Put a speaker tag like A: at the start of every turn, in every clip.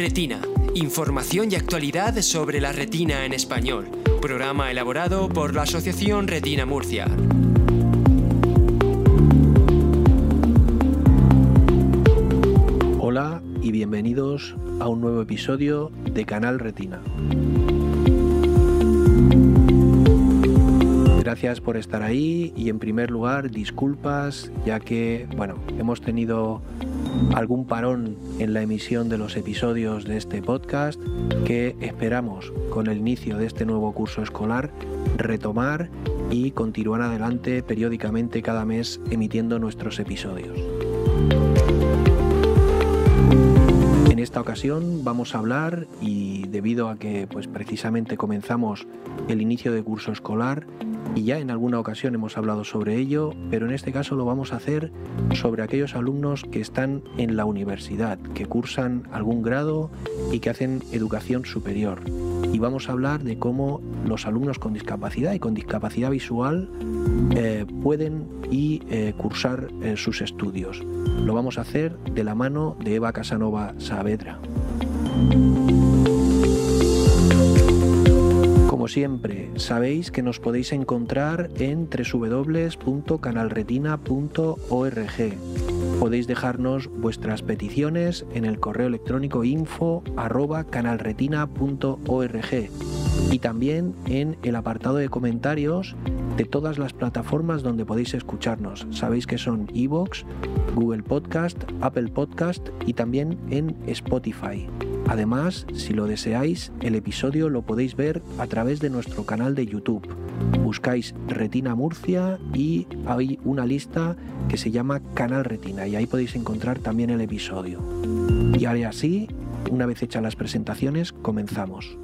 A: Retina. Información y actualidad sobre la retina en español. Programa elaborado por la Asociación Retina Murcia.
B: Hola y bienvenidos a un nuevo episodio de Canal Retina. Gracias por estar ahí y en primer lugar disculpas ya que, bueno, hemos tenido algún parón en la emisión de los episodios de este podcast que esperamos con el inicio de este nuevo curso escolar retomar y continuar adelante periódicamente cada mes emitiendo nuestros episodios. En esta ocasión vamos a hablar y debido a que pues precisamente comenzamos el inicio de curso escolar y ya en alguna ocasión hemos hablado sobre ello, pero en este caso lo vamos a hacer sobre aquellos alumnos que están en la universidad, que cursan algún grado y que hacen educación superior. Y vamos a hablar de cómo los alumnos con discapacidad y con discapacidad visual eh, pueden y eh, cursar eh, sus estudios. Lo vamos a hacer de la mano de Eva Casanova Saavedra. Siempre, sabéis que nos podéis encontrar en www.canalretina.org. Podéis dejarnos vuestras peticiones en el correo electrónico info arroba canalretina.org y también en el apartado de comentarios de todas las plataformas donde podéis escucharnos. Sabéis que son iVoox, Google Podcast, Apple Podcast y también en Spotify. Además, si lo deseáis, el episodio lo podéis ver a través de nuestro canal de YouTube. Buscáis Retina Murcia y hay una lista que se llama Canal Retina y ahí podéis encontrar también el episodio. Y ahora sí, una vez hechas las presentaciones, comenzamos.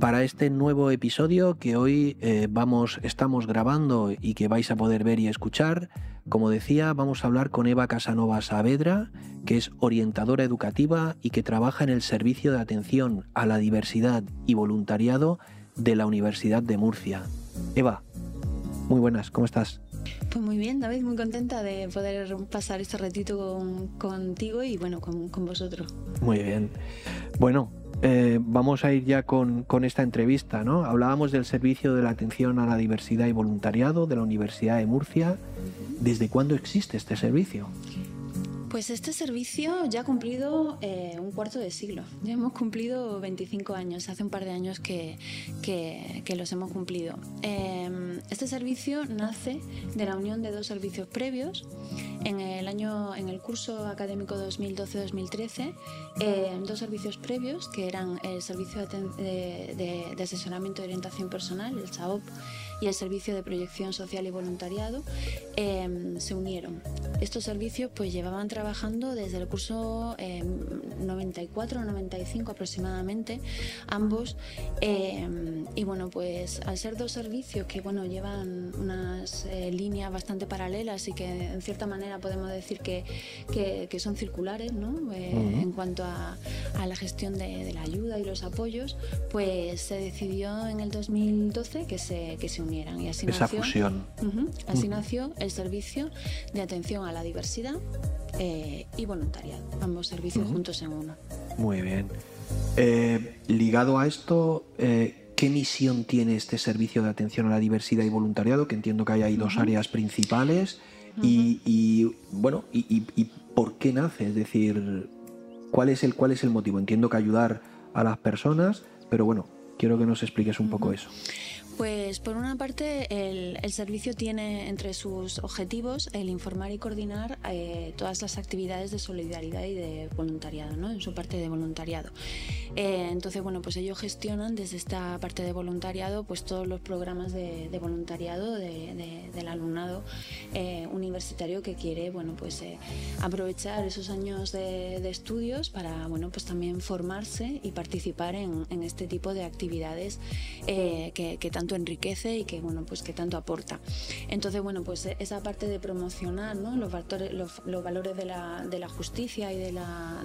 B: Para este nuevo episodio que hoy eh, vamos, estamos grabando y que vais a poder ver y escuchar, como decía, vamos a hablar con Eva Casanova Saavedra, que es orientadora educativa y que trabaja en el Servicio de Atención a la Diversidad y Voluntariado de la Universidad de Murcia. Eva, muy buenas, ¿cómo estás?
C: Pues muy bien, David, muy contenta de poder pasar este ratito contigo y bueno, con, con vosotros.
B: Muy bien. Bueno, eh, vamos a ir ya con, con, esta entrevista, ¿no? Hablábamos del servicio de la atención a la diversidad y voluntariado de la Universidad de Murcia. ¿Desde cuándo existe este servicio?
C: Pues este servicio ya ha cumplido eh, un cuarto de siglo. Ya hemos cumplido 25 años, hace un par de años que, que, los hemos cumplido. Eh, este servicio nace de la unión de dos servicios previos. En el año, en el curso académico 2012-2013, eh, dos servicios previos que eran el servicio de, de, de asesoramiento y orientación personal, el SAOP, y el Servicio de Proyección Social y Voluntariado eh, se unieron. Estos servicios pues llevaban trabajando desde el curso eh, 94-95 aproximadamente, ambos, eh, y bueno, pues al ser dos servicios que bueno, llevan unas eh, líneas bastante paralelas y que en cierta manera podemos decir que, que, que son circulares ¿no? uh -huh. en cuanto a, a la gestión de, de, la ayuda y los apoyos, pues se decidió en el 2012 que se, que se unieran. Y así
B: Esa
C: nació,
B: fusión.
C: Uh -huh, así -huh. nació el servicio de atención a la diversidad eh, y voluntariado, ambos servicios juntos en uno.
B: Muy bien. Eh, ligado a esto, eh, ¿qué misión tiene este servicio de atención a la diversidad y voluntariado? Que entiendo que hay ahí dos áreas principales. Y, y, bueno, y, y, y, por qué nace? Es decir, ¿cuál es, el, ¿cuál es el motivo? Entiendo que ayudar a las personas, pero bueno, quiero que nos expliques un poco eso.
C: Pues por una parte el, servicio tiene entre sus objetivos el informar y coordinar eh, todas las actividades de solidaridad y de voluntariado, ¿no? en su parte de voluntariado. Eh, entonces, bueno, pues ellos gestionan desde esta parte de voluntariado pues todos los programas de, voluntariado del alumnado eh, universitario que quiere, bueno, pues aprovechar esos años de, estudios para, bueno, pues también formarse y participar en, este tipo de actividades que, que tanto enriquece y que, bueno, pues que tanto aporta. Entonces, bueno, pues esa parte de promocionar los, valores, los, valores de la, de la, justicia y de la,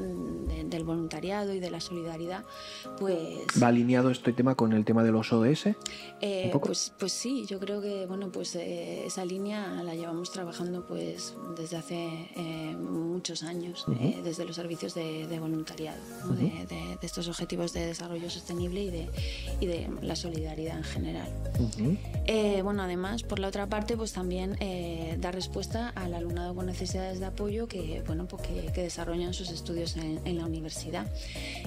C: del voluntariado y de la solidaridad, pues...
B: ¿Va alineado este tema con el tema de los ODS?
C: Eh, pues, pues sí, yo creo que, bueno, pues eh, esa línea la llevamos trabajando pues desde hace eh, muchos años, desde los servicios de, voluntariado, de, de, estos objetivos de desarrollo sostenible y de, y de la solidaridad en general. Eh, bueno, además, por la otra parte, pues también eh, da respuesta al alumnado con necesidades de apoyo que, bueno, pues que, desarrollan sus estudios en, la universidad.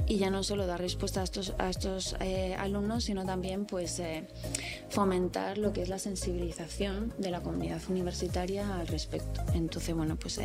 C: Y ya no solo da respuesta a estos, a estos eh, alumnos, sino también pues fomentar lo que es la sensibilización de la comunidad universitaria al respecto. Entonces, bueno, pues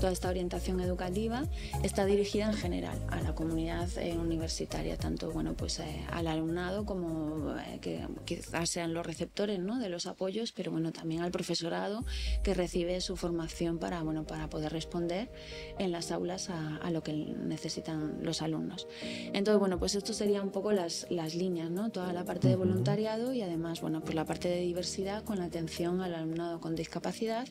C: toda esta orientación educativa está dirigida en general a la comunidad universitaria, tanto, bueno, pues al alumnado como que quizás sean los receptores ¿no? de los apoyos, pero bueno, también al profesorado que recibe su formación para, bueno, para poder responder en las aulas a, lo que necesitan los alumnos. Entonces, bueno, pues esto sería un poco las, las líneas, ¿no? Toda la parte de voluntariado y además, bueno, pues la parte de diversidad con atención al alumnado con discapacidad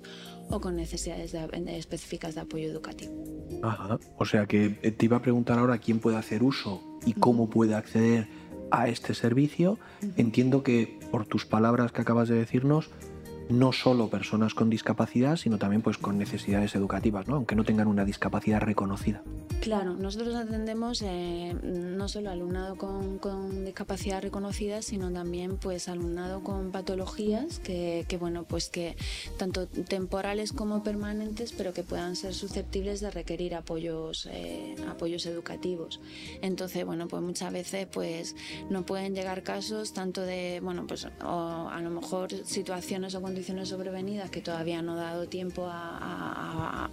C: o con necesidades específicas de apoyo educativo.
B: Ajá. O sea que te iba a preguntar ahora quién puede hacer uso y cómo puede acceder a este servicio. Entiendo que por tus palabras que acabas de decirnos, no solo personas con discapacidad, sino también pues con necesidades educativas, ¿no? aunque no tengan una discapacidad reconocida.
C: Claro, nosotros atendemos eh, no solo alumnado con, discapacidad reconocida, sino también pues alumnado con patologías que, bueno pues que tanto temporales como permanentes, pero que puedan ser susceptibles de requerir apoyos eh, apoyos educativos. Entonces bueno pues muchas veces pues no pueden llegar casos tanto de bueno pues o a lo mejor situaciones o condiciones sobrevenidas que todavía no ha dado tiempo a,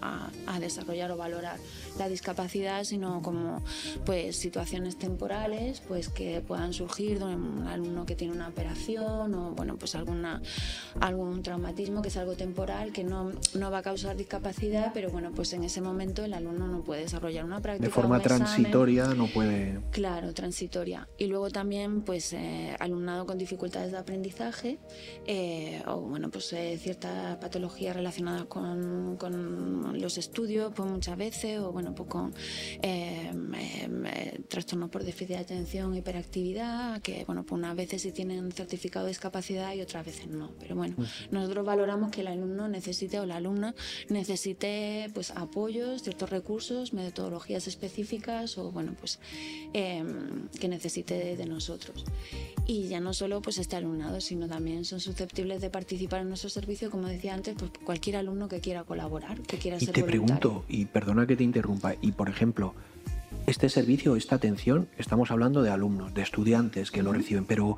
C: a desarrollar o valorar la discapacidad, sino como pues situaciones temporales pues que puedan surgir de un alumno que tiene una operación o bueno pues alguna algún traumatismo que es algo temporal que no, no va a causar discapacidad, pero bueno pues en ese momento el alumno no puede desarrollar una práctica.
B: De forma transitoria no puede.
C: Claro, transitoria. Y luego también pues eh, alumnado con dificultades de aprendizaje eh, o bueno pues eh, cierta patología relacionada con, con los estudios pues muchas veces o bueno pues con em, em, eh, trastornos por déficit de atención, hiperactividad, que bueno, pues unas veces sí tienen certificado de discapacidad y otras veces no. Pero bueno, nosotros valoramos que el alumno necesite o la alumna necesite pues apoyos, ciertos recursos, metodologías específicas o bueno, pues em, que necesite de, nosotros. Y ya no solo pues este alumnado, sino también son susceptibles de participar en nuestro servicio, como decía antes, pues cualquier alumno que quiera colaborar, que quiera y
B: te pregunto, y perdona que te interrumpa, y por ejemplo, este servicio, esta atención, estamos hablando de alumnos, de estudiantes que lo reciben, pero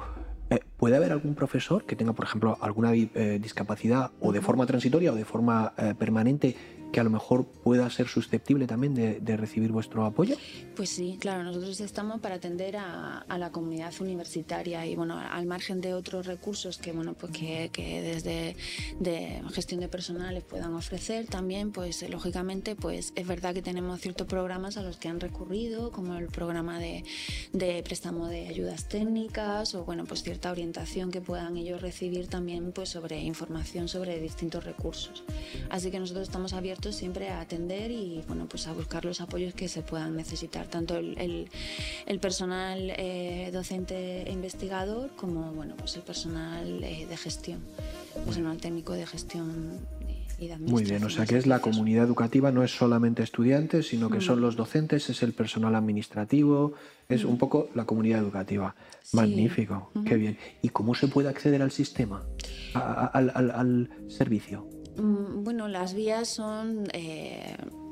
B: eh, ¿puede haber algún profesor que tenga, por ejemplo, alguna eh, discapacidad o de forma transitoria o de forma eh, permanente que a lo mejor pueda ser susceptible también de, recibir vuestro apoyo?
C: Pues sí, claro, nosotros estamos para atender a, la comunidad universitaria y bueno, al margen de otros recursos que bueno, pues que, desde de gestión de personales puedan ofrecer también, pues lógicamente, pues es verdad que tenemos ciertos programas a los que han recurrido, como el programa de, de préstamo de ayudas técnicas o bueno, pues cierta orientación que puedan ellos recibir también pues sobre información sobre distintos recursos. Así que nosotros estamos abiertos siempre a atender y bueno, pues a buscar los apoyos que se puedan necesitar, tanto el, el, personal eh, docente e investigador como bueno, pues el personal eh, de gestión, personal técnico de gestión
B: Muy bien, o sea que es la comunidad educativa, no es solamente estudiantes, sino que son los docentes, es el personal administrativo, es un poco la comunidad educativa. Magnífico, qué bien. ¿Y cómo se puede acceder al sistema, al, al, al servicio?
C: Mm, bueno, las vías son... Eh, mm,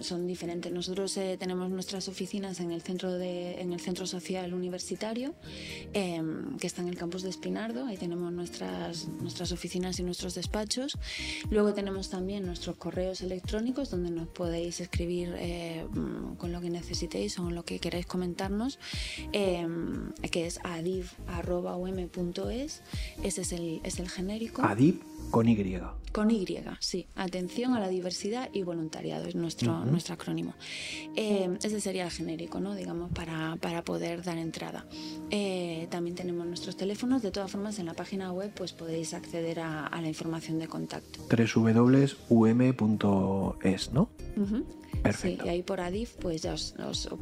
C: son diferentes. Nosotros eh, tenemos nuestras oficinas en el centro, de, en el centro social universitario, em, que está en el campus de Espinardo. Ahí tenemos nuestras, nuestras oficinas y nuestros despachos. Luego tenemos también nuestros correos electrónicos donde nos podéis escribir eh, mm, con lo que necesitéis o con lo que queráis comentarnos, em, que es adiv.um.es. Ese es el, es el genérico.
B: Adiv con Y.
C: Con Y, sí. Atención a la diversidad y voluntariado es nuestro, nuestro acrónimo. Eh, ese sería el genérico, ¿no? Digamos, para, para poder dar entrada. Eh, también tenemos nuestros teléfonos. De todas formas, en la página web pues podéis acceder a, la información de contacto.
B: www.um.es, ¿no?
C: Perfecto. Sí, y ahí por ADIF pues ya os,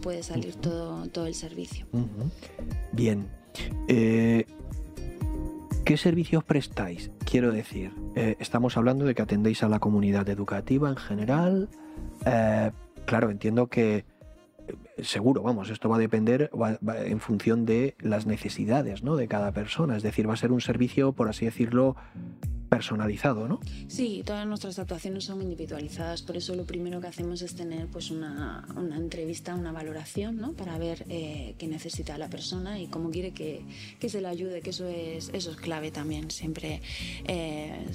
C: puede salir todo, todo el servicio.
B: Bien. Eh, ¿Qué servicios prestáis? Quiero decir, eh, estamos hablando de que atendéis a la comunidad educativa en general. Eh, claro, entiendo que eh, seguro, vamos, esto va a depender en función de las necesidades ¿no? de cada persona. Es decir, va a ser un servicio, por así decirlo, personalizado, ¿no?
C: Sí, todas nuestras actuaciones son individualizadas, por eso lo primero que hacemos es tener pues una, una entrevista, una valoración, ¿no? Para ver eh, qué necesita la persona y cómo quiere que, que, se le ayude, que eso es, eso es clave también. Siempre eh,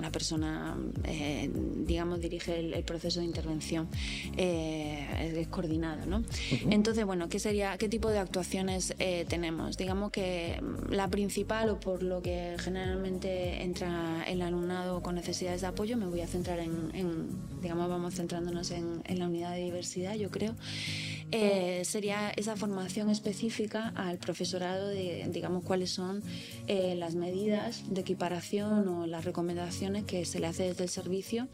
C: la persona, eh, digamos, dirige el, proceso de intervención, es coordinado, ¿no? Entonces, bueno, ¿qué sería, qué tipo de actuaciones tenemos? Digamos que la principal o por lo que generalmente entra el alumnado con necesidades de apoyo, me voy a centrar en, digamos, vamos centrándonos en, en la unidad de diversidad, yo creo. Eh, sería esa formación específica al profesorado de, digamos, cuáles son eh, las medidas de equiparación o las recomendaciones que se le hace desde el servicio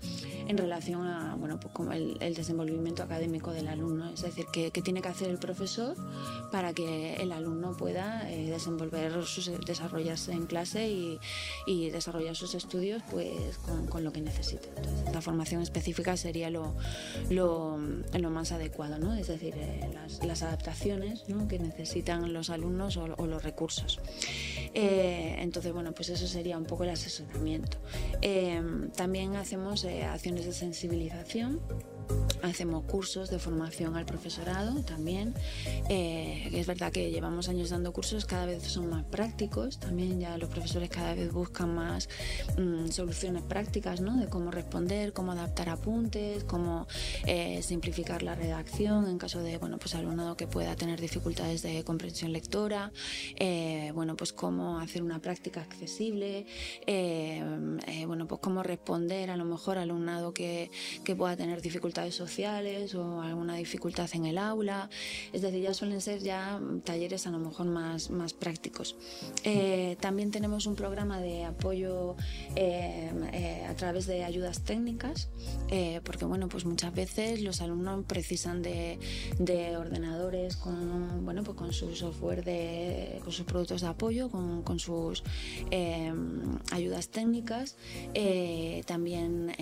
C: en relación a, bueno, pues como el, desenvolvimiento académico del alumno, es decir, qué, tiene que hacer el profesor para que el alumno pueda eh, desenvolver desarrollarse en clase y, desarrollar sus estudios pues con, lo que. Entonces, la formación específica sería lo, lo, lo más adecuado, ¿no? Es decir, las, adaptaciones que necesitan los alumnos o, los recursos. Eh, entonces, bueno, pues eso sería un poco el asesoramiento. Eh, también hacemos eh, acciones de sensibilización Hacemos cursos de formación al profesorado también. Eh, es verdad que llevamos años dando cursos, cada vez son más prácticos. También ya los profesores cada vez buscan más mm, soluciones prácticas, ¿no? De cómo responder, cómo adaptar apuntes, cómo eh, simplificar la redacción en caso de, bueno, pues alumnado que pueda tener dificultades de comprensión lectora. Eh, bueno, pues cómo hacer una práctica accesible. bueno, pues cómo responder a lo mejor al alumnado que, que pueda tener dificultades sociales o alguna dificultad en el aula. Es decir, ya suelen ser ya talleres a lo mejor más, más prácticos. Eh, también tenemos un programa de apoyo eh, eh, a través de ayudas técnicas, porque bueno, pues muchas veces los alumnos precisan de, de ordenadores con, bueno, pues con su software, de, con sus productos de apoyo, con, con sus ayudas técnicas. también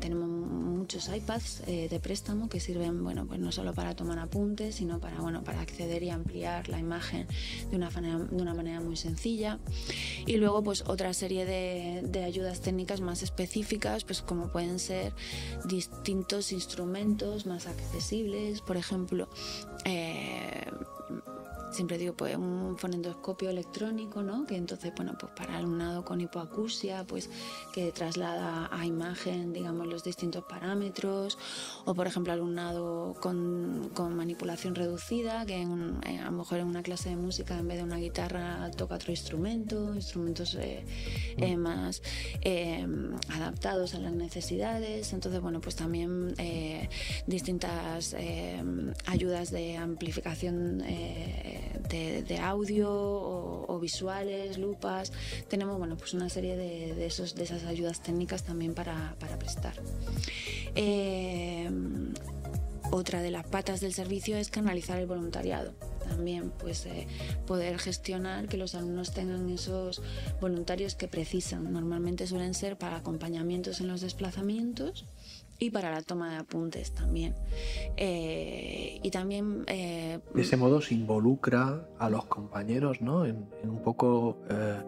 C: tenemos muchos iPads eh, de préstamo que sirven, bueno, pues no solo para tomar apuntes, sino para, bueno, para acceder y ampliar la imagen de una, de una manera muy sencilla. Y luego, pues otra serie de, de ayudas técnicas más específicas, pues como pueden ser distintos instrumentos más accesibles, por ejemplo, eh, siempre digo, pues un fonendoscopio electrónico, ¿no? Que entonces, bueno, pues para alumnado con hipoacusia, pues que traslada a imagen, digamos, los distintos parámetros, o por ejemplo, alumnado con, con manipulación reducida, que en, eh, a lo mejor en una clase de música, en vez de una guitarra, toca otro instrumento, instrumentos eh, eh, más adaptados a las necesidades. Entonces, bueno, pues también distintas ayudas de amplificación de, audio o, visuales, lupas. Tenemos bueno, pues una serie de, esos, de esas ayudas técnicas también para, prestar. Eh, otra de las patas del servicio es canalizar el voluntariado. También pues eh, poder gestionar que los alumnos tengan esos voluntarios que precisan. Normalmente suelen ser para acompañamientos en los desplazamientos y para la toma de apuntes también. Eh, y también...
B: Eh, de ese modo se involucra a los compañeros, ¿no? En, un poco... Eh,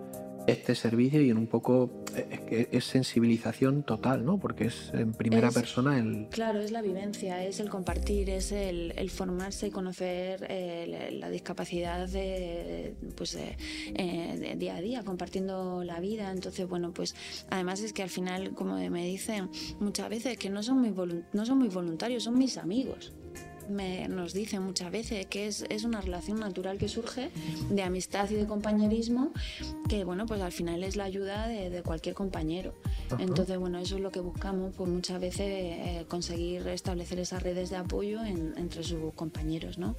B: este servicio y en un poco eh, es, sensibilización total, ¿no? Porque es en primera persona el...
C: Claro, es la vivencia, es el compartir, es el, formarse y conocer eh, la discapacidad de, pues, eh, día a día, compartiendo la vida. Entonces, bueno, pues además es que al final, como me dicen muchas veces, que no son muy, no son muy voluntarios, son mis amigos me, nos dicen muchas veces que es, es, una relación natural que surge de amistad y de compañerismo, que bueno, pues al final es la ayuda de, cualquier compañero. Entonces, bueno, eso es lo que buscamos, pues muchas veces eh, conseguir establecer esas redes de apoyo entre sus compañeros, ¿no?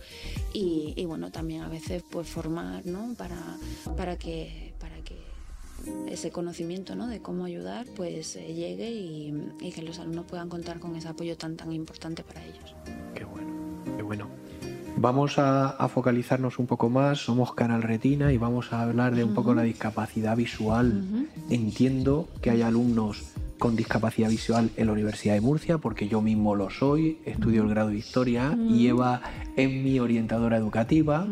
C: Y, y, bueno, también a veces pues formar, ¿no? Para, para que, para que ese conocimiento ¿no? de cómo ayudar pues eh, llegue y, y, que los alumnos puedan contar con ese apoyo tan tan importante para ellos.
B: Qué bueno bueno. Vamos a, focalizarnos un poco más, somos Canal Retina y vamos a hablar de un poco la discapacidad visual. Entiendo que hay alumnos con discapacidad visual en la Universidad de Murcia, porque yo mismo lo soy, estudio el grado de Historia y Eva es mi orientadora educativa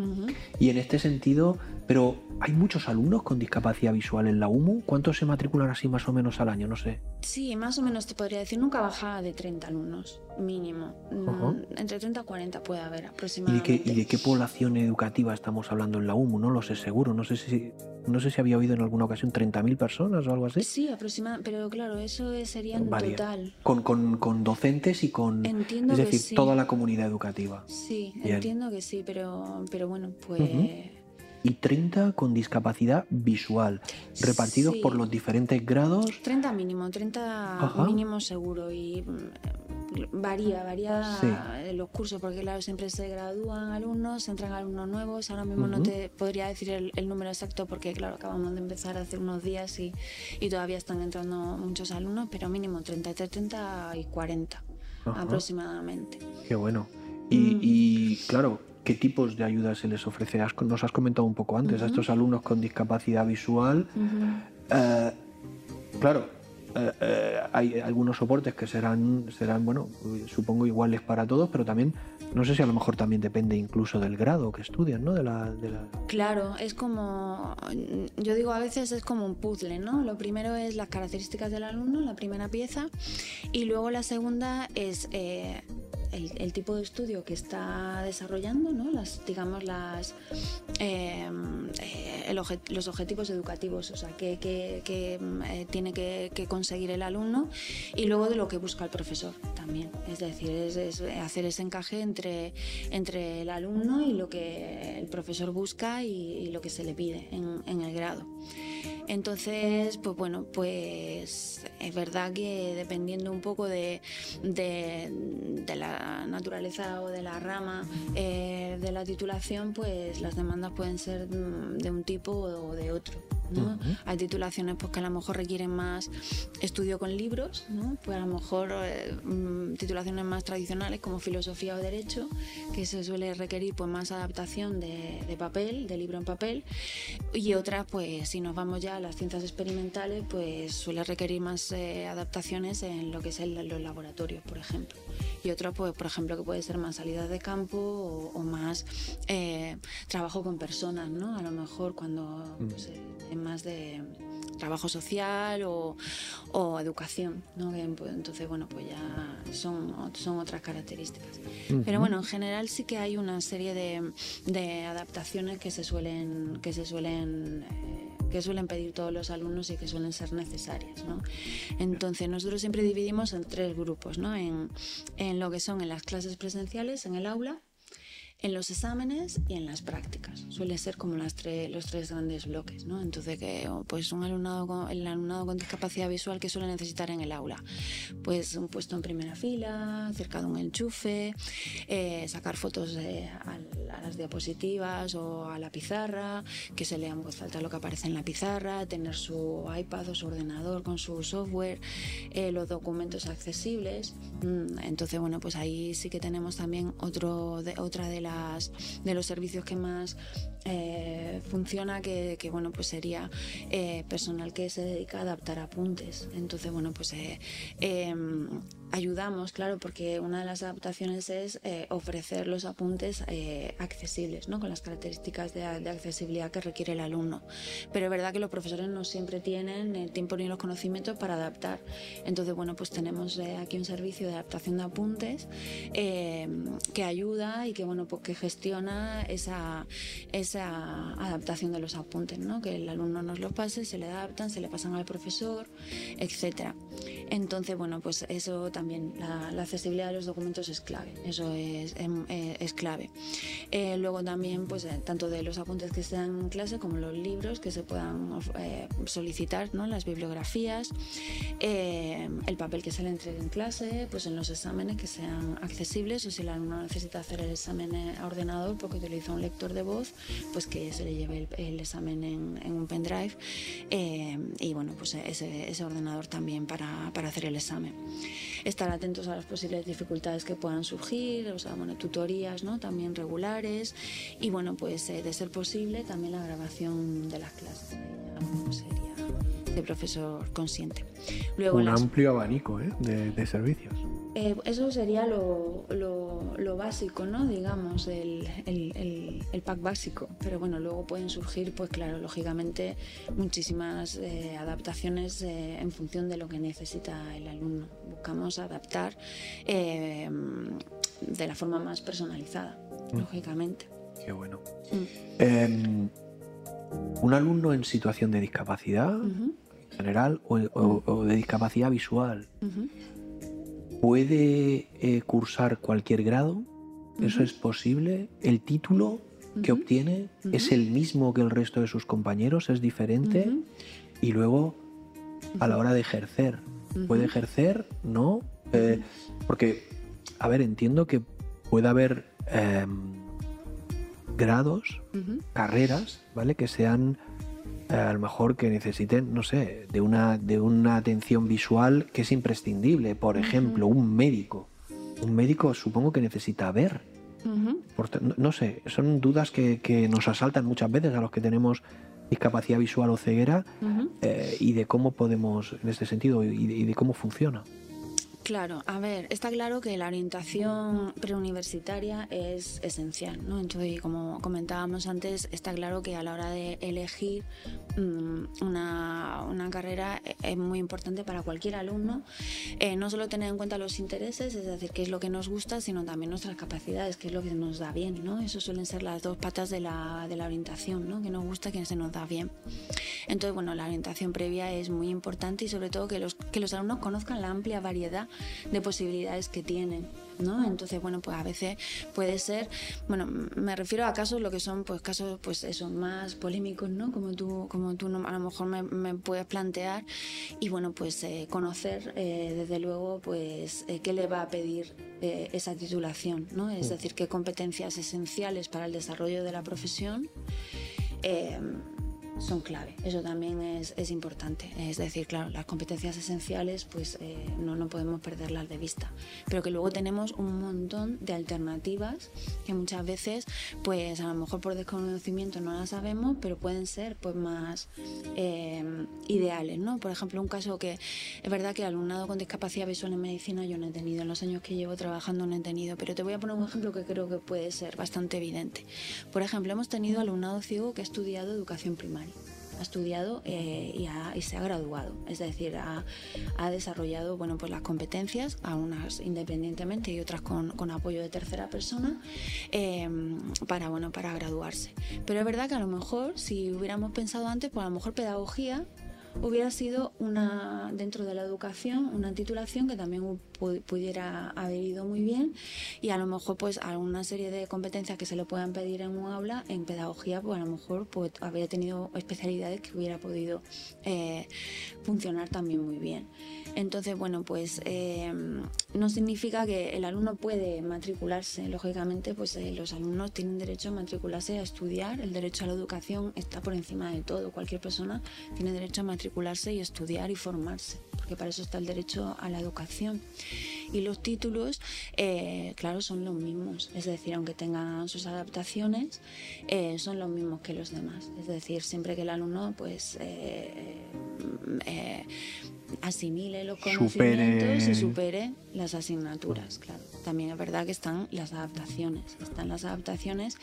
B: y en este sentido, pero ¿Hay muchos alumnos con discapacidad visual en la UMU? ¿Cuántos se matriculan así más o menos al año? No sé.
C: Sí, más o menos te podría decir. Nunca bajaba de 30 alumnos, mínimo. Mm, entre 30 y 40 puede haber aproximadamente.
B: ¿Y de, qué, población educativa estamos hablando en la UMU? No lo sé seguro. No sé si, no sé si había oído en alguna ocasión 30.000 personas o algo así.
C: Sí, aproximadamente. Pero claro, eso sería en total.
B: Con, con, con, docentes y con...
C: Entiendo
B: es decir, toda la comunidad educativa.
C: Sí, entiendo que sí, pero, pero bueno, pues
B: y 30 con discapacidad visual, repartidos por los diferentes grados.
C: 30 mínimo, 30 mínimo seguro y mm, varía, varía los cursos porque claro, siempre se gradúan alumnos, entran alumnos nuevos, ahora mismo no te podría decir el, número exacto porque claro, acabamos de empezar hace unos días y, y todavía están entrando muchos alumnos, pero mínimo 30, 30 y 40 aproximadamente.
B: Qué bueno. Y, mm. y claro, qué tipos de ayuda se les ofrece. Nos has comentado un poco antes a estos alumnos con discapacidad visual. Eh, claro, eh, eh, hay algunos soportes que serán, serán, bueno, supongo iguales para todos, pero también, no sé si a lo mejor también depende incluso del grado que estudian, ¿no? De la, de la...
C: Claro, es como, yo digo a veces es como un puzzle, ¿no? Lo primero es las características del alumno, la primera pieza, y luego la segunda es el, tipo de estudio que está desarrollando, ¿no? las, digamos, las, em, eh, los objetivos educativos, o sea, que, eh, tiene que, conseguir el alumno y luego de lo que busca el profesor también. Es decir, es, hacer ese encaje entre, entre el alumno y lo que el profesor busca y, lo que se le pide en, en el grado. Entonces, pues bueno, pues es verdad que dependiendo un poco de, la naturaleza o de la rama eh, de la titulación, pues las demandas pueden ser de un tipo o de otro. Hay titulaciones pues, que a lo mejor requieren más estudio con libros, ¿no? pues a lo mejor eh, mm, titulaciones más tradicionales como filosofía o derecho, que se suele requerir pues, más adaptación de, papel, de libro en papel, y otras, pues si nos vamos ya a las ciencias experimentales, pues suele requerir más eh, adaptaciones en lo que es el, los laboratorios, por ejemplo. Y otras, pues, por ejemplo, que puede ser más salidas de campo o, más eh, trabajo con personas, ¿no? A lo mejor cuando mm. pues, más de trabajo social o, educación, ¿no? entonces, bueno, pues ya son, son otras características. Pero bueno, en general sí que hay una serie de, adaptaciones que se suelen, que se suelen eh, que suelen pedir todos los alumnos y que suelen ser necesarias. ¿no? Entonces, nosotros siempre dividimos en tres grupos, ¿no? en, en lo que son en las clases presenciales, en el aula, en los exámenes y en las prácticas. Suele ser como las los tres grandes bloques, ¿no? Entonces, que, pues un alumnado con, el alumnado con discapacidad visual que suele necesitar en el aula, pues un puesto en primera fila, cerca de un enchufe, eh, sacar fotos a, las diapositivas o a la pizarra, que se lea en voz alta lo que aparece en la pizarra, tener su iPad o su ordenador con su software, eh, los documentos accesibles. Mm, entonces, bueno, pues ahí sí que tenemos también otro de, otra de las de los servicios que más eh, funciona que, bueno, pues sería eh, personal que se dedica a adaptar apuntes. Entonces, bueno, pues em, ayudamos, claro, porque una de las adaptaciones es eh, ofrecer los apuntes eh, accesibles, ¿no? con las características de, accesibilidad que requiere el alumno. Pero es verdad que los profesores no siempre tienen el tiempo ni los conocimientos para adaptar. Entonces, bueno, pues tenemos eh, aquí un servicio de adaptación de apuntes que ayuda y que, bueno, pues que gestiona esa, esa adaptación de los apuntes, ¿no? que el alumno nos los pase, se le adaptan, se le pasan al profesor, etc. Entonces, bueno, pues eso también la, accesibilidad de los documentos es clave, eso es, em, eh, clave. Eh, luego también, pues, eh, tanto de los apuntes que están en clase como los libros que se puedan solicitar, ¿no? las bibliografías, el papel que se le entregue en clase, pues en los exámenes que sean accesibles o si el alumno necesita hacer el examen a ordenador porque utiliza un lector de voz, pues que se le lleve el, examen en, un pendrive y bueno, pues ese, ese ordenador también para, para hacer el examen estar atentos a las posibles dificultades que puedan surgir, o sea, bueno, tutorías, ¿no? También regulares y bueno, pues eh, de ser posible también la grabación de las clases. sería de profesor consciente.
B: Luego Un amplio abanico ¿eh? de servicios.
C: Eh, eso sería lo, lo, básico, ¿no? Digamos, el, el, el, pack básico. Pero bueno, luego pueden surgir, pues claro, lógicamente, muchísimas eh, adaptaciones eh, en función de lo que necesita el alumno. Buscamos adaptar de la forma más personalizada, mm. lógicamente.
B: Qué bueno. Mm. Em, un alumno en situación de discapacidad en general o, o, de discapacidad visual puede eh, cursar cualquier grado, eso es posible. El título que obtiene es el mismo que el resto de sus compañeros, es diferente. Y luego, a la hora de ejercer, puede ejercer, ¿no? Eh, porque, a ver, entiendo que puede haber em, grados, carreras, ¿vale? Que sean a lo mejor que necesiten, no sé, de una, de una atención visual que es imprescindible. Por ejemplo, un médico. Un médico supongo que necesita ver. no, sé, son dudas que, nos asaltan muchas veces a los que tenemos discapacidad visual o ceguera eh, y de cómo podemos, en este sentido, y de cómo funciona.
C: Claro, a ver, está claro que la orientación preuniversitaria es esencial, ¿no? Entonces, como comentábamos antes, está claro que a la hora de elegir mm, una, una, carrera e, es muy importante para cualquier alumno, eh, no solo tener en cuenta los intereses, es decir, qué es lo que nos gusta, sino también nuestras capacidades, qué es lo que nos da bien, ¿no? Eso suelen ser las dos patas de la, de la orientación, ¿no? Que nos gusta, que se nos da bien. Entonces, bueno, la orientación previa es muy importante y sobre todo que los, que los alumnos conozcan la amplia variedad de posibilidades que tienen. ¿no? Entonces, bueno, pues a veces puede ser, bueno, me refiero a casos lo que son pues casos pues eso, más polémicos, ¿no? Como tú, como tú a lo mejor me, puedes plantear y bueno, pues eh, conocer eh, desde luego pues eh, qué le va a pedir esa titulación, ¿no? Es decir, qué competencias esenciales para el desarrollo de la profesión son clave. Eso también es, es, importante. Es decir, claro, las competencias esenciales pues eh, no, no podemos perderlas de vista. Pero que luego tenemos un montón de alternativas que muchas veces pues a lo mejor por desconocimiento no las sabemos, pero pueden ser pues más eh, ideales. ¿no? Por ejemplo, un caso que es verdad que el alumnado con discapacidad visual en medicina yo no he tenido, en los años que llevo trabajando no he tenido, pero te voy a poner un ejemplo que creo que puede ser bastante evidente. Por ejemplo, hemos tenido alumnado ciego que ha estudiado educación primaria ha estudiado eh, y, se ha graduado, es decir, ha, desarrollado bueno, pues las competencias, a unas independientemente y otras con, apoyo de tercera persona, eh, para, bueno, para graduarse. Pero es verdad que a lo mejor, si hubiéramos pensado antes, pues a lo mejor pedagogía hubiera sido una, dentro de la educación, una titulación que también pudiera haber ido muy bien y a lo mejor pues alguna serie de competencias que se le puedan pedir en un aula, en pedagogía pues a lo mejor pues habría tenido especialidades que hubiera podido eh, funcionar también muy bien. Entonces, bueno, pues eh, no significa que el alumno puede matricularse. Lógicamente, pues eh, los alumnos tienen derecho a matricularse a estudiar. El derecho a la educación está por encima de todo. Cualquier persona tiene derecho a matricularse y estudiar y formarse, porque para eso está el derecho a la educación. y los títulos, eh, claro, son los mismos. Es decir, aunque tengan sus adaptaciones, eh, son los mismos que los demás. Es decir, siempre que el alumno pues eh, asimile los conocimientos y supere las asignaturas, claro. También es verdad que están las adaptaciones, están las adaptaciones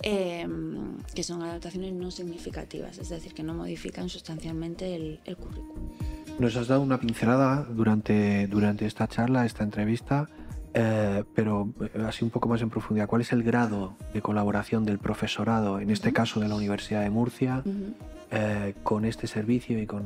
C: que son adaptaciones no significativas, es decir, que no modifican sustancialmente el, el currículum.
B: Nos has dado una pincelada durante, durante esta charla, esta entrevista, eh, pero eh, así un poco más en profundidad. ¿Cuál es el grado de colaboración del profesorado, en este caso de la Universidad de Murcia, eh, con este servicio y con,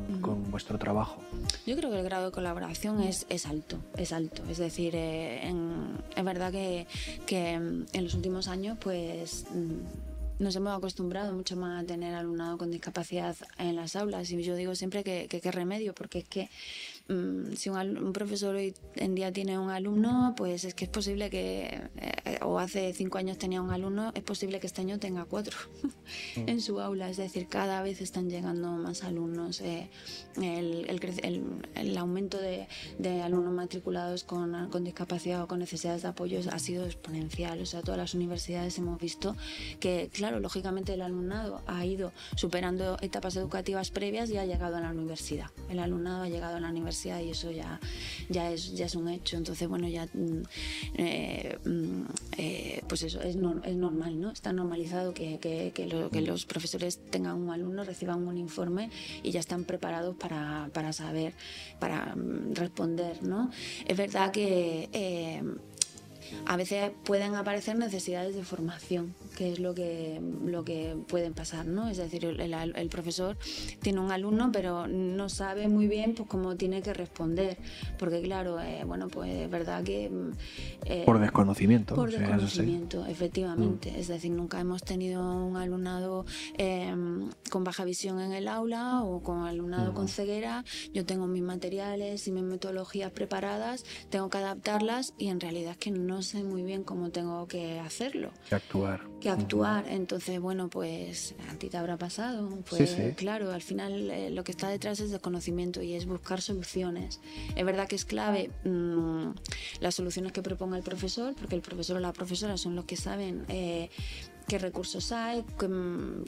B: vuestro trabajo?
C: Yo creo que el grado de colaboración es, es alto, es alto. Es decir, es verdad que, que, en los últimos años, pues mm, nos hemos acostumbrado mucho más a tener alumnado con discapacidad en las aulas y yo digo siempre que qué remedio porque es que Mm, si un, profesor hoy en día tiene un alumno, pues es que es posible que, eh, o hace cinco años tenía un alumno, es posible que este año tenga cuatro mm. en su aula. Es decir, cada vez están llegando más alumnos. Eh, el, aumento de, alumnos matriculados con, discapacidad o con necesidades de apoyo ha sido exponencial. O sea, todas las universidades hemos visto que, claro, lógicamente el alumnado ha ido superando etapas educativas previas y ha llegado a la universidad. El alumnado ha llegado a la universidad y eso ya, ya, es, ya es un hecho. Entonces, bueno, ya, mm, eh, mm, eh, pues eso es, es, normal, ¿no? Está normalizado que, que, que, los profesores tengan un alumno, reciban un informe y ya están preparados para, para saber, para mm, responder, ¿no? Es verdad que eh, a veces pueden aparecer necesidades de formación, que es lo que, lo que pueden pasar, ¿no? Es decir, el, profesor tiene un alumno, pero no sabe muy bien pues, cómo tiene que responder, porque claro, eh, bueno, pues es verdad que...
B: Eh, por desconocimiento.
C: Por desconocimiento, efectivamente. Mm. Es decir, nunca hemos tenido un alumnado em, con baja visión en el aula o con alumnado con mm. ceguera. Yo tengo mis materiales y mis metodologías preparadas, tengo que adaptarlas y en realidad es que no sé muy bien cómo tengo que hacerlo.
B: Que actuar.
C: Que actuar. Entonces, bueno, pues a ti te habrá pasado. Pues claro, al final eh, lo que está detrás es de conocimiento y es buscar soluciones. Es verdad que es clave mm, las soluciones que proponga el profesor, porque el profesor o la profesora son los que saben eh, qué recursos hay,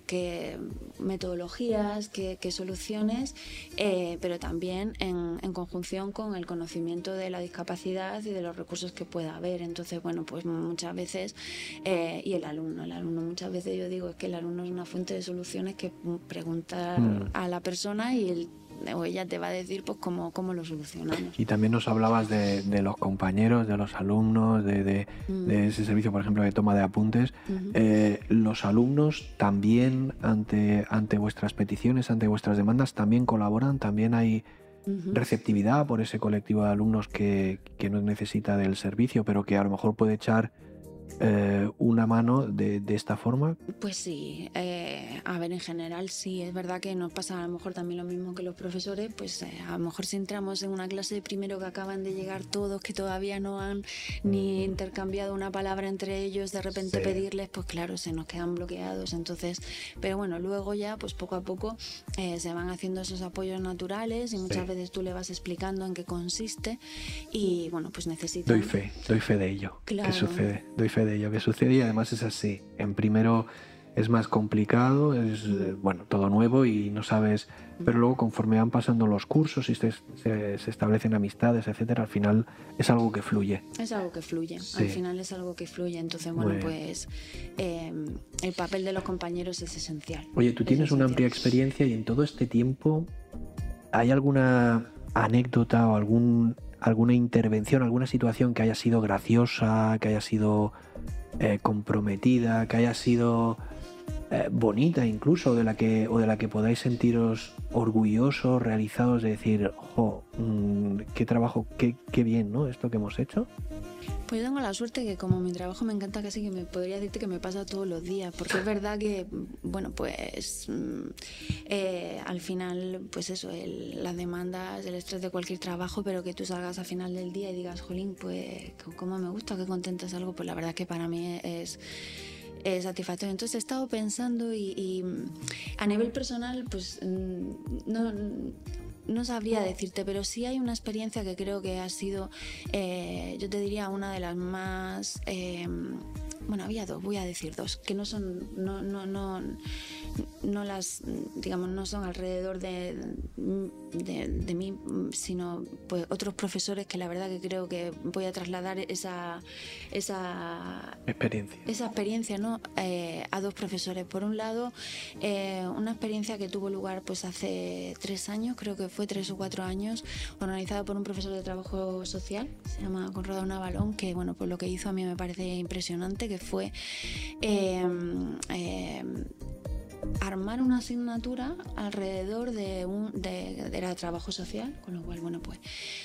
C: qué, metodologías, qué, soluciones, eh, pero también en, conjunción con el conocimiento de la discapacidad y de los recursos que pueda haber. Entonces, bueno, pues muchas veces, eh, y el alumno, el alumno muchas veces yo digo es que el alumno es una fuente de soluciones que preguntar mm. a la persona y el o ella te va a decir pues cómo, cómo lo solucionamos.
B: Y también nos hablabas de, los compañeros, de los alumnos, de, mm. ese servicio, por ejemplo, de toma de apuntes. Eh, los alumnos también ante, ante vuestras peticiones, ante vuestras demandas, también colaboran, también hay receptividad por ese colectivo de alumnos que, que no necesita del servicio, pero que a lo mejor puede echar eh, una mano de, esta forma?
C: Pues sí, eh, a ver, en general sí, es verdad que nos pasa a lo mejor también lo mismo que los profesores, pues eh, a lo mejor si entramos en una clase de primero que acaban de llegar todos, que todavía no han ni intercambiado una palabra entre ellos, de repente pedirles, pues claro, se nos quedan bloqueados, entonces, pero bueno, luego ya, pues poco a poco se van haciendo esos apoyos naturales y muchas veces tú le vas explicando en qué consiste y bueno, pues necesitan...
B: Doy fe, doy fe de ello. ¿Qué sucede? Doy fe de ello que sucede y además es así. En primero es más complicado, es eh, bueno, todo nuevo y no sabes, pero luego conforme van pasando los cursos y se, se, establecen amistades, etcétera, al final es algo que fluye.
C: Es algo que fluye, al final es algo que fluye, entonces bueno, pues em, el papel de los compañeros es esencial.
B: Oye, tú tienes una amplia experiencia y en todo este tiempo, ¿hay alguna anécdota o algún, alguna intervención, alguna situación que haya sido graciosa, que haya sido eh, comprometida, que haya sido eh, bonita incluso, de la que, o de la que podáis sentiros orgullosos, realizados, de decir, jo, mm, qué trabajo, qué, qué bien, ¿no? Esto que hemos hecho.
C: Pues yo tengo la suerte que como mi trabajo me encanta casi que me podría decirte que me pasa todos los días, porque es verdad que, bueno, pues mm, eh, al final, pues eso, las demandas, el estrés de cualquier trabajo, pero que tú salgas al final del día y digas, jolín, pues cómo me gusta, qué contenta algo, pues la verdad que para mí es satisfactorio. Entonces he estado pensando y, a nivel personal, pues mm, no no sabría decirte, pero sí hay una experiencia que creo que ha sido, eh, yo te diría, una de las más... Eh, bueno, había dos, voy a decir dos, que no son, no, no, no, no las, digamos, no son alrededor de, de, mí, sino pues otros profesores que la verdad que creo que voy a trasladar esa, esa
B: experiencia,
C: esa experiencia ¿no? Eh, a dos profesores. Por un lado, eh, una experiencia que tuvo lugar pues hace tres años, creo que fue tres o cuatro años, organizada por un profesor de trabajo social, se llama Conrado Navalón, que bueno, pues lo que hizo a mí me parece impresionante, que fue eh, armar una asignatura alrededor de un de, era trabajo social, con lo cual, bueno, pues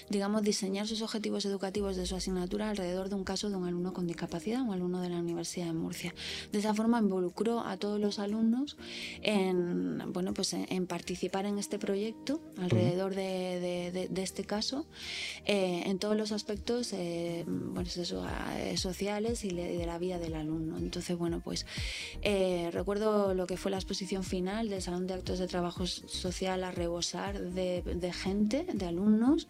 C: digamos diseñar sus objetivos educativos de su asignatura alrededor de un caso de un alumno con discapacidad, un alumno de la Universidad de Murcia. De esa forma involucró a todos los alumnos en, bueno, pues en, participar en este proyecto alrededor de, este caso, eh, en todos los aspectos eh, bueno, eso, eh, sociales y de la vida del alumno. Entonces, bueno, pues recuerdo lo que fue la exposición final del Salón de Actos de Trabajo Social a rebosar de, gente, de alumnos,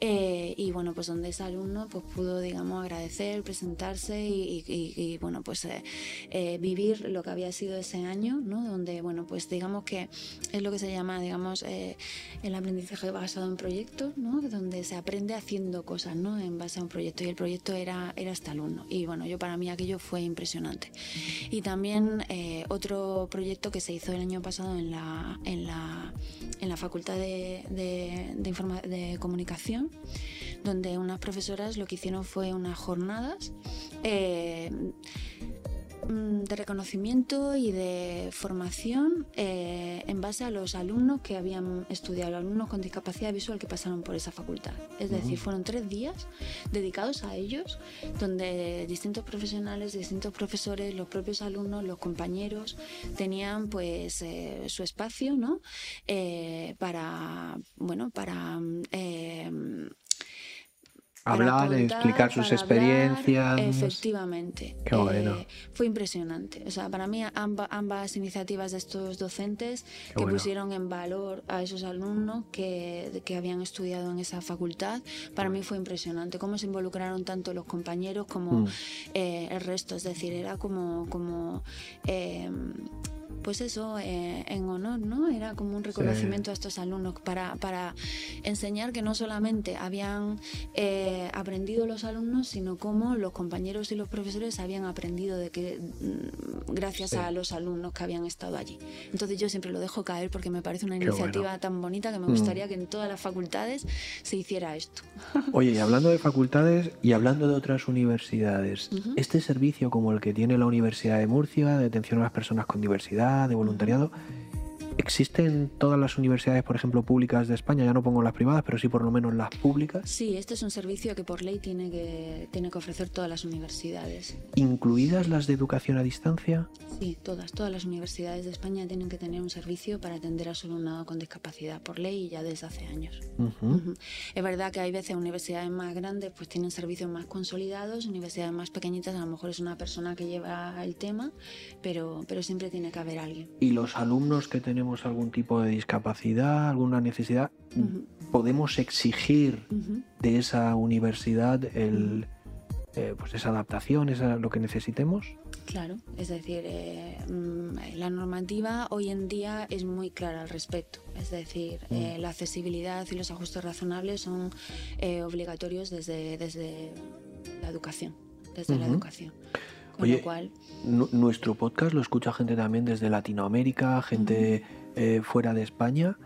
C: eh, y bueno, pues donde ese alumno pues pudo, digamos, agradecer, presentarse y, bueno, pues eh, eh, vivir lo que había sido ese año, ¿no? Donde, bueno, pues digamos que es lo que se llama, digamos, el aprendizaje basado en proyectos, ¿no? Donde se aprende haciendo cosas, ¿no? En base a un proyecto, y el proyecto era, era este alumno, y bueno, yo para mí aquello fue impresionante. Y también otro proyecto que se hizo el año pasado en la, en la, en la Facultad de, de, de, Comunicación, donde unas profesoras lo que hicieron fue unas jornadas. Eh, de reconocimiento y de formación eh, en base a los alumnos que habían estudiado, los alumnos con discapacidad visual que pasaron por esa facultad. Es decir, fueron tres días dedicados a ellos, donde distintos profesionales, distintos profesores, los propios alumnos, los compañeros, tenían pues eh, su espacio, ¿no? Eh, para, bueno, para
B: hablar, explicar sus experiencias.
C: efectivamente.
B: Qué bueno.
C: Eh, fue impresionante. O sea, para mí ambas iniciativas de estos docentes que pusieron en valor a esos alumnos que, que, habían estudiado en esa facultad, para mí fue impresionante. Cómo se involucraron tanto los compañeros como mm. eh, el resto. Es decir, era como... como eh, pues eso, eh, en honor, ¿no? Era como un reconocimiento a estos alumnos para, para enseñar que no solamente habían eh, aprendido los alumnos, sino cómo los compañeros y los profesores habían aprendido de que mm, gracias a los alumnos que habían estado allí. Entonces yo siempre lo dejo caer porque me parece una iniciativa tan bonita que me gustaría mm. que en todas las facultades se hiciera esto.
B: Oye, y hablando de facultades y hablando de otras universidades, este servicio como el que tiene la Universidad de Murcia, de atención a las personas con diversidad, de voluntariado ¿Existen todas las universidades, por ejemplo, públicas de España? Ya no pongo las privadas, pero sí por lo menos las públicas.
C: Sí, este es un servicio que por ley tiene que, tiene que ofrecer todas las universidades.
B: ¿Incluidas las de educación a distancia?
C: Sí, todas. Todas las universidades de España tienen que tener un servicio para atender a su alumnado con discapacidad por ley y ya desde hace años. Es verdad que hay veces universidades más grandes pues tienen servicios más consolidados, universidades más pequeñitas a lo mejor es una persona que lleva el tema, pero, pero siempre tiene que haber alguien.
B: ¿Y los alumnos que tenemos algún tipo de discapacidad, alguna necesidad, podemos exigir de esa universidad el, eh, pues esa adaptación, esa, lo que necesitemos.
C: Claro, es decir, eh, mm, la normativa hoy en día es muy clara al respecto. Es decir, mm. eh, la accesibilidad y los ajustes razonables son obligatorios desde, desde la educación, desde la educación.
B: Oye, nuestro podcast lo escucha gente también desde Latinoamérica, gente eh, fuera de España.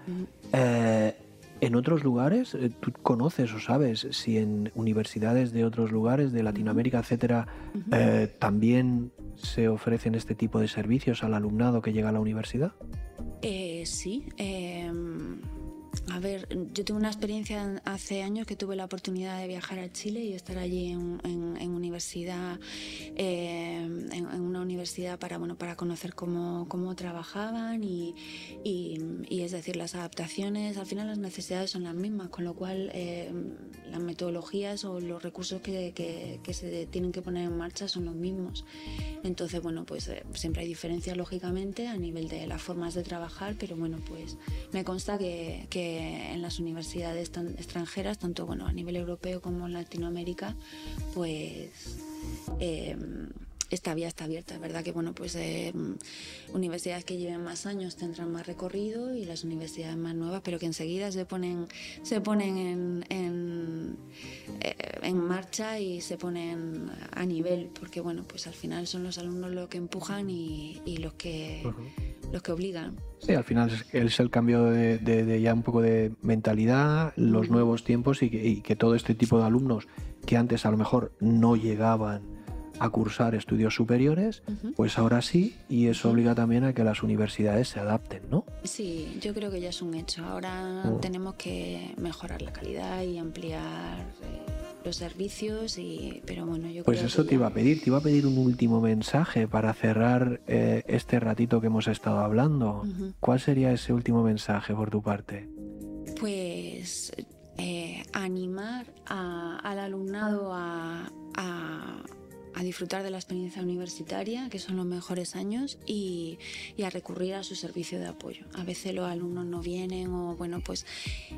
B: Eh, en otros lugares, eh, ¿tú conoces o sabes si en universidades de otros lugares, de Latinoamérica, etcétera, también se ofrecen este tipo de servicios al alumnado que llega a la universidad?
C: sí. A ver, yo tuve una experiencia hace años que tuve la oportunidad de viajar a Chile y estar allí en, universidad, eh, en, una universidad para bueno para conocer cómo, cómo trabajaban y, es decir las adaptaciones, al final las necesidades son las mismas, con lo cual eh, las metodologías o los recursos que, se tienen que poner en marcha son los mismos. Entonces bueno pues eh, siempre hay diferencias lógicamente a nivel de las formas de trabajar, pero bueno pues me consta que eh, en las universidades extranjeras, tanto bueno, a nivel europeo como en Latinoamérica, pues eh, esta vía está abierta. Es verdad que bueno, pues eh, universidades que lleven más años tendrán más recorrido y las universidades más nuevas, pero que enseguida se ponen, se ponen en, en, eh, marcha y se ponen a nivel, porque bueno, pues al final son los alumnos los que empujan y, los que los que obligan.
B: Sí, al final es, el cambio de, ya un poco de mentalidad, los nuevos tiempos y y que todo este tipo de alumnos que antes a lo mejor no llegaban a cursar estudios superiores, pues ahora sí, y eso obliga también a que las universidades se adapten, ¿no?
C: Sí, yo creo que ya es un hecho. Ahora oh. tenemos que mejorar la calidad y ampliar eh, los servicios, y, pero bueno, yo
B: Pues eso te iba a pedir, te iba a pedir un último mensaje para cerrar eh, este ratito que hemos estado hablando. ¿Cuál sería ese último mensaje por tu parte?
C: Pues eh, animar al alumnado a a disfrutar de la experiencia universitaria, que son los mejores años, y, a recurrir a su servicio de apoyo. A veces los alumnos no vienen o, bueno, pues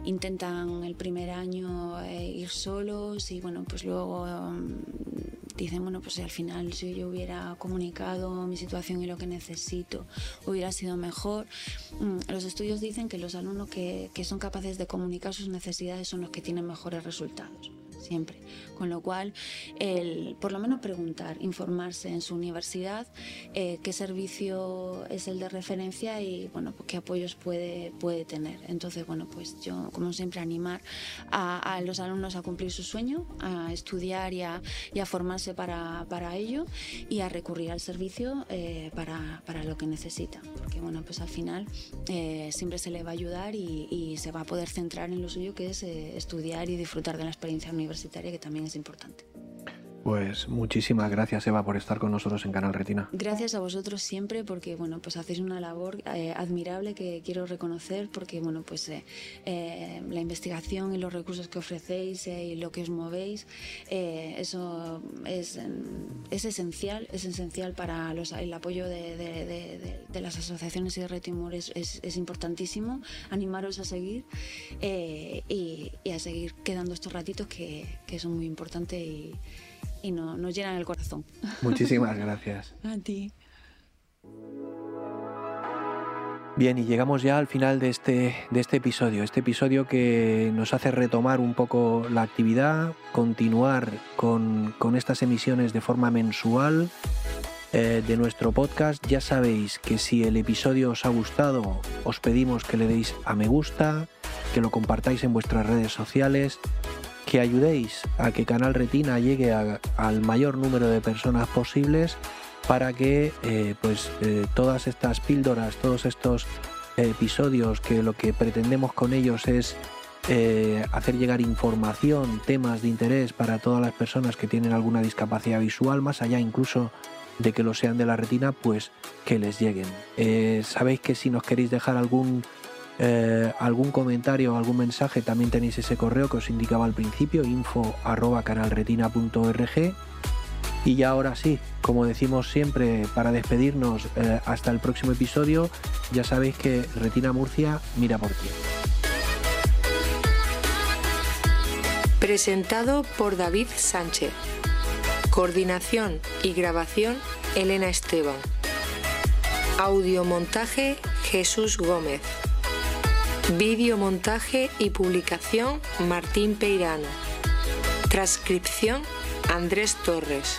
C: intentan el primer año eh, ir solos y, bueno, pues luego mm, dicen, bueno, pues al final si yo hubiera comunicado mi situación y lo que necesito hubiera sido mejor. Mm, los estudios dicen que los alumnos que son capaces de comunicar sus necesidades son los que tienen mejores resultados siempre. Con lo cual, el, por lo menos preguntar, informarse en su universidad eh, qué servicio es el de referencia y bueno, pues qué apoyos puede, puede tener. Entonces, bueno, pues yo, como siempre, animar a, los alumnos a cumplir su sueño, a estudiar y a, formarse para, ello y a recurrir al servicio eh, para, lo que necesita. Porque, bueno, pues al final eh, siempre se le va a ayudar y, se va a poder centrar en lo suyo, que es estudiar y disfrutar de la experiencia que también es importante.
B: Pues muchísimas gracias Eva por estar con nosotros en Canal Retina.
C: Gracias a vosotros siempre porque bueno pues hacéis una labor eh, admirable que quiero reconocer porque bueno pues eh, eh, la investigación y los recursos que ofrecéis y lo que os movéis eso es, es esencial es esencial para los, el apoyo de, las asociaciones y de Retimur es, es, importantísimo animaros a seguir y, a seguir quedando estos ratitos que, que son muy importantes y y no, nos llenan el corazón.
B: Muchísimas gracias.
C: A ti.
B: Bien, y llegamos ya al final de este, de este episodio, este episodio que nos hace retomar un poco la actividad, continuar con, estas emisiones de forma mensual eh, de nuestro podcast. Ya sabéis que si el episodio os ha gustado, os pedimos que le deis a me gusta, que lo compartáis en vuestras redes sociales, que ayudéis a que Canal Retina llegue al mayor número de personas posibles para que eh, pues eh, todas estas píldoras, todos estos episodios que lo que pretendemos con ellos es eh, hacer llegar información, temas de interés para todas las personas que tienen alguna discapacidad visual, más allá incluso de que lo sean de la retina, pues que les lleguen. Sabéis que si nos queréis dejar algún eh, algún comentario o algún mensaje, también tenéis ese correo que os indicaba al principio, info arroba canalretina.org. Y ya ahora sí, como decimos siempre, para despedirnos eh, hasta el próximo episodio, ya sabéis que Retina Murcia mira por ti.
D: Presentado por David Sánchez. Coordinación y grabación Elena Esteban. Audiomontaje Jesús Gómez. Videomontaje y publicación Martín Peirano. Transcripción Andrés Torres.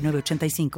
E: 85